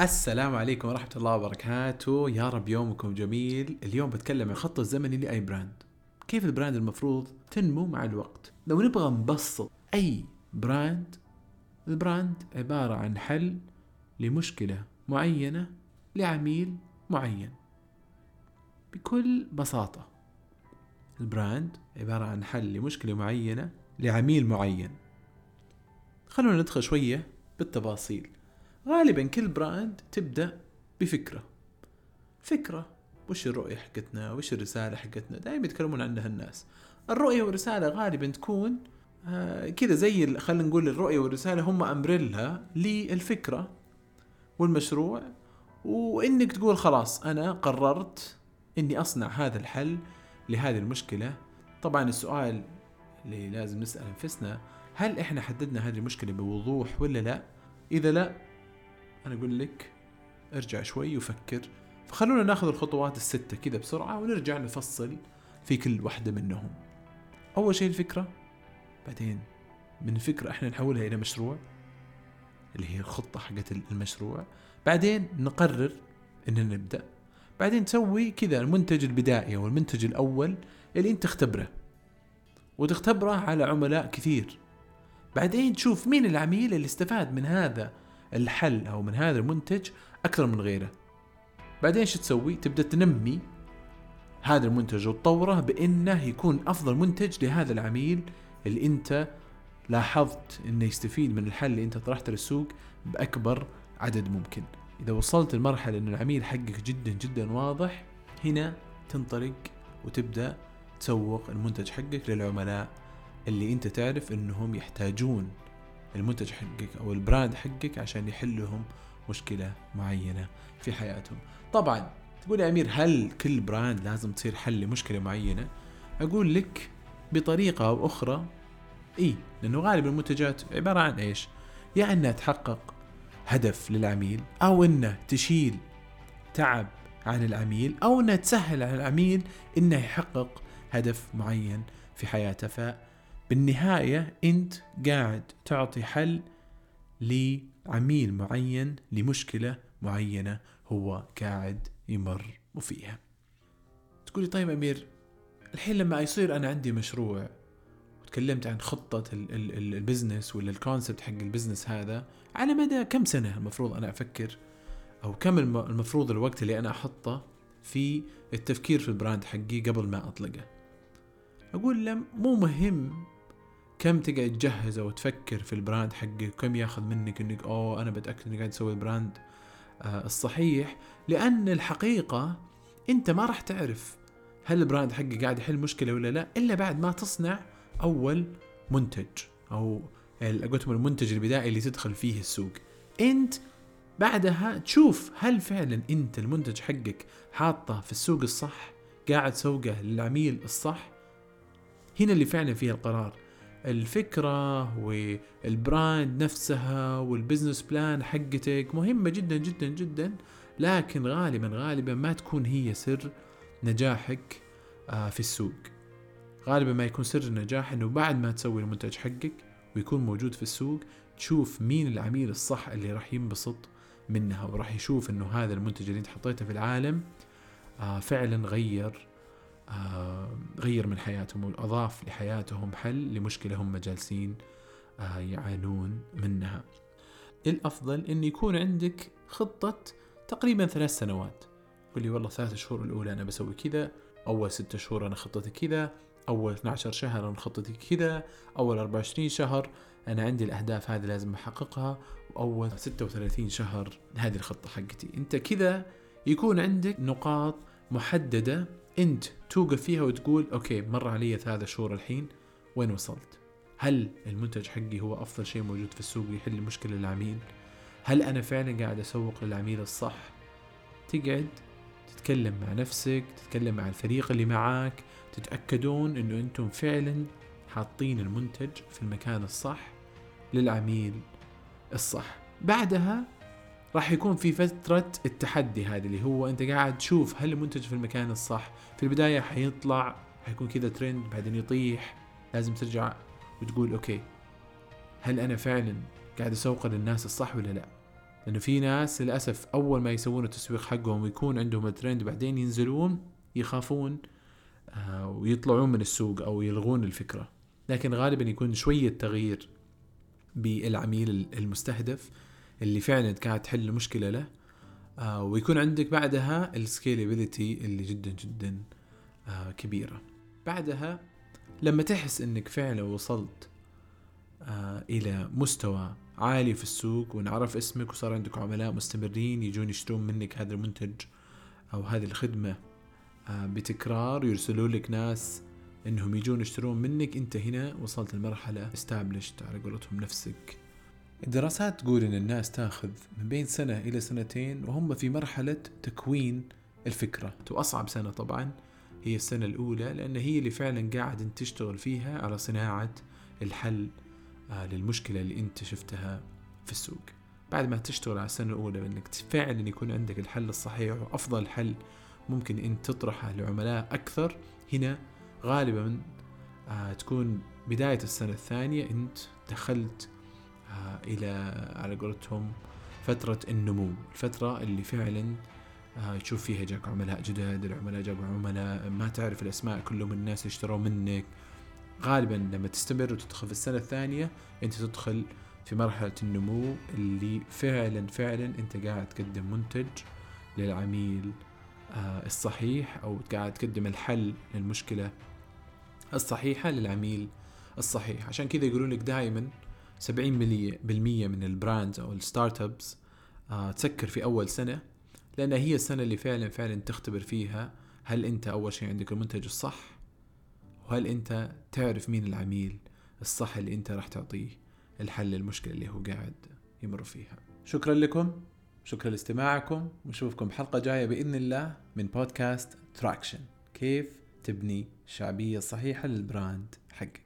السلام عليكم ورحمة الله وبركاته. يا رب يومكم جميل. اليوم بتكلم عن خط الزمني لأي brand. كيف ال brand المفروض تنمو مع الوقت؟ لو نبغى نبسط أي brand ال brand عبارة عن حل لمشكلة معينة لعميل معين. بكل بساطة ال brand عبارة عن حل لمشكلة معينة لعميل معين. خلونا ندخل شوية بالتفاصيل. غالبا كل براند تبدأ بفكرة. فكرة وش الرؤية حقتنا؟ وش الرسالة حقتنا؟ دائما يتكلمون عنها الناس. الرؤية والرسالة غالبا تكون آه كذا زي خلينا نقول الرؤية والرسالة هم أمبريلا للفكرة والمشروع. وإنك تقول خلاص أنا قررت إني أصنع هذا الحل لهذه المشكلة. طبعا السؤال اللي لازم نسأل أنفسنا هل إحنا حددنا هذه المشكلة بوضوح ولا لا؟ إذا لا أنا أقول لك ارجع شوي وفكر. فخلونا ناخذ الخطوات الستة كذا بسرعة ونرجع نفصل في كل واحدة منهم. أول شيء الفكرة بعدين من الفكرة إحنا نحولها إلى مشروع اللي هي الخطة حقت المشروع. بعدين نقرر إننا نبدأ. بعدين تسوي كذا المنتج البدائي أو المنتج الأول اللي أنت تختبره. وتختبره على عملاء كثير. بعدين تشوف مين العميل اللي استفاد من هذا. الحل أو من هذا المنتج أكثر من غيره. بعدين إيش تسوي؟ تبدأ تنمي هذا المنتج وتطوره بإنه يكون أفضل منتج لهذا العميل اللي أنت لاحظت إنه يستفيد من الحل اللي أنت طرحته للسوق بأكبر عدد ممكن. إذا وصلت لمرحلة إن العميل حقك جدا جدا واضح هنا تنطلق وتبدأ تسوق المنتج حقك للعملاء اللي أنت تعرف إنهم يحتاجون المنتج حقك أو ال brand حقك عشان يحل لهم مشكلة معينة في حياتهم. طبعا تقول يا أمير هل كل brand لازم تصير حل لمشكلة معينة؟ أقول لك بطريقة أو أخرى إي لأنه غالبا المنتجات عبارة عن إيش؟ يا أنها تحقق هدف للعميل أو أنها تشيل تعب عن العميل أو أنها تسهل على العميل إنه يحقق هدف معين في حياته فبالنهايه أنت قاعد تعطي حل لعميل معين لمشكلة معينة هو قاعد يمر فيها. تقولي طيب أمير الحين لما يصير أنا عندي مشروع وتكلمت عن خطة ال- ال- ال- business ولا ال concept حق ال business هذا على مدى كم سنة المفروض أنا أفكر أو كم الم- المفروض الوقت اللي أنا أحطه في التفكير في ال brand حقي قبل ما أطلقه أقول له مو مهم كم تقعد تجهز أو تفكر في ال brand حقك؟ كم ياخذ منك إنك أوه أنا بتأكد إنك قاعد تسوي ال brand آه الصحيح؟ لأن الحقيقة أنت ما راح تعرف هل ال brand حقك قاعد يحل مشكلة ولا لا إلا بعد ما تصنع أول منتج أو قلتهم المنتج البدائي اللي تدخل فيه السوق. أنت بعدها تشوف هل فعلا أنت المنتج حقك حاطه في السوق الصح قاعد تسوقه للعميل الصح؟ هنا اللي فعلا فيها القرار. الفكرة وال brand نفسها وال business plan حقتك مهمة جدا جدا جدا. لكن غالبا غالبا ما تكون هي سر نجاحك آه، في السوق. غالبا ما يكون سر النجاح إنه بعد ما تسوي المنتج حقك ويكون موجود في السوق تشوف مين العميل الصح اللي راح ينبسط منها وراح يشوف إنه هذا المنتج اللي أنت حطيته في العالم آه فعلا غير غير من حياتهم واضاف لحياتهم حل لمشكلة هم جالسين آه يعانون منها. الأفضل انه يكون عندك خطة تقريبا ثلاث سنوات. تقول لي والله ثلاث شهور الأولى أنا بسوي كذا، أول ستة شهور أنا خطتي كذا، أول 12 شهر أنا خطتي كذا، أول 24 شهر أنا عندي الأهداف هذه لازم أحققها، وأول 36 شهر هذه الخطة حقتي. أنت كذا يكون عندك نقاط محددة انت توقف فيها وتقول أوكي مر علي ثلاثة شهور الحين وين وصلت؟ هل المنتج حقي هو أفضل شيء موجود في السوق يحل مشكله للعميل؟ هل أنا فعلا قاعد أسوق للعميل الصح؟ تقعد تتكلم مع نفسك، تتكلم مع الفريق اللي معاك، تتأكدون إنه أنتم فعلا حاطين المنتج في المكان الصح للعميل الصح. بعدها راح يكون في فترة التحدي هذه اللي هو أنت قاعد تشوف هل المنتج في المكان الصح. في البداية حيطلع حيكون كذا ترند بعدين يطيح. لازم ترجع وتقول okay هل أنا فعلا قاعد أسوق للناس الصح ولا لا؟ لأنه في ناس للأسف أول ما يسوون التسويق حقهم ويكون عندهم الترند بعدين ينزلون يخافون آه، ويطلعون من السوق أو يلغون الفكرة. لكن غالبا يكون شوية تغيير بالعميل المستهدف. اللي فعلا قاعد تحل مشكلة له. آه، ويكون عندك بعدها ال scalability اللي جدا جدا آه، كبيرة. بعدها لما تحس إنك فعلا وصلت إلى مستوى عالي في السوق ونعرف اسمك وصار عندك عملاء مستمرين يجون يشترون منك هذا المنتج أو هذه الخدمة آه، بتكرار يرسلوا لك ناس إنهم يجون يشترون منك أنت هنا وصلت لمرحلة استابلشت على قولتهم نفسك. الدراسات تقول إن الناس تاخذ من بين سنة إلى سنتين وهم في مرحلة تكوين الفكرة. وأصعب سنة طبعا هي السنة الأولى لأن هي اللي فعلا قاعد تشتغل فيها على صناعة الحل آه، للمشكلة اللي أنت شفتها في السوق. بعد ما تشتغل على السنة الأولى بانك فعلا يكون عندك الحل الصحيح وأفضل حل ممكن أنت تطرحه لعملاء أكثر. هنا غالبا آه تكون بداية السنة الثانية أنت دخلت إلى على قولتهم فترة النمو الفترة اللي فعلا آه تشوف فيها جاك عملاء جدد العملاء جابوا عملاء ما تعرف الأسماء كلهم الناس اشتروا منك. غالبا لما تستمر وتدخل في السنة الثانية أنت تدخل في مرحلة النمو اللي فعلا فعلا أنت قاعد تقدم منتج للعميل آه، الصحيح أو قاعد تقدم الحل للمشكلة الصحيحة للعميل الصحيح. عشان كذا يقولون لك دائما 70% من ال brands أو ال startups آه، تسكر في أول سنة لأن هي السنة اللي فعلا فعلا تختبر فيها هل أنت أول شيء عندك المنتج الصح وهل أنت تعرف مين العميل الصح اللي أنت راح تعطيه الحل للمشكلة اللي هو قاعد يمر فيها. شكرا لكم شكرا لاستماعكم ونشوفكم حلقة جاية بإذن الله من بودكاست تراكشن كيف تبني شعبية صحيحة للبراند حقك؟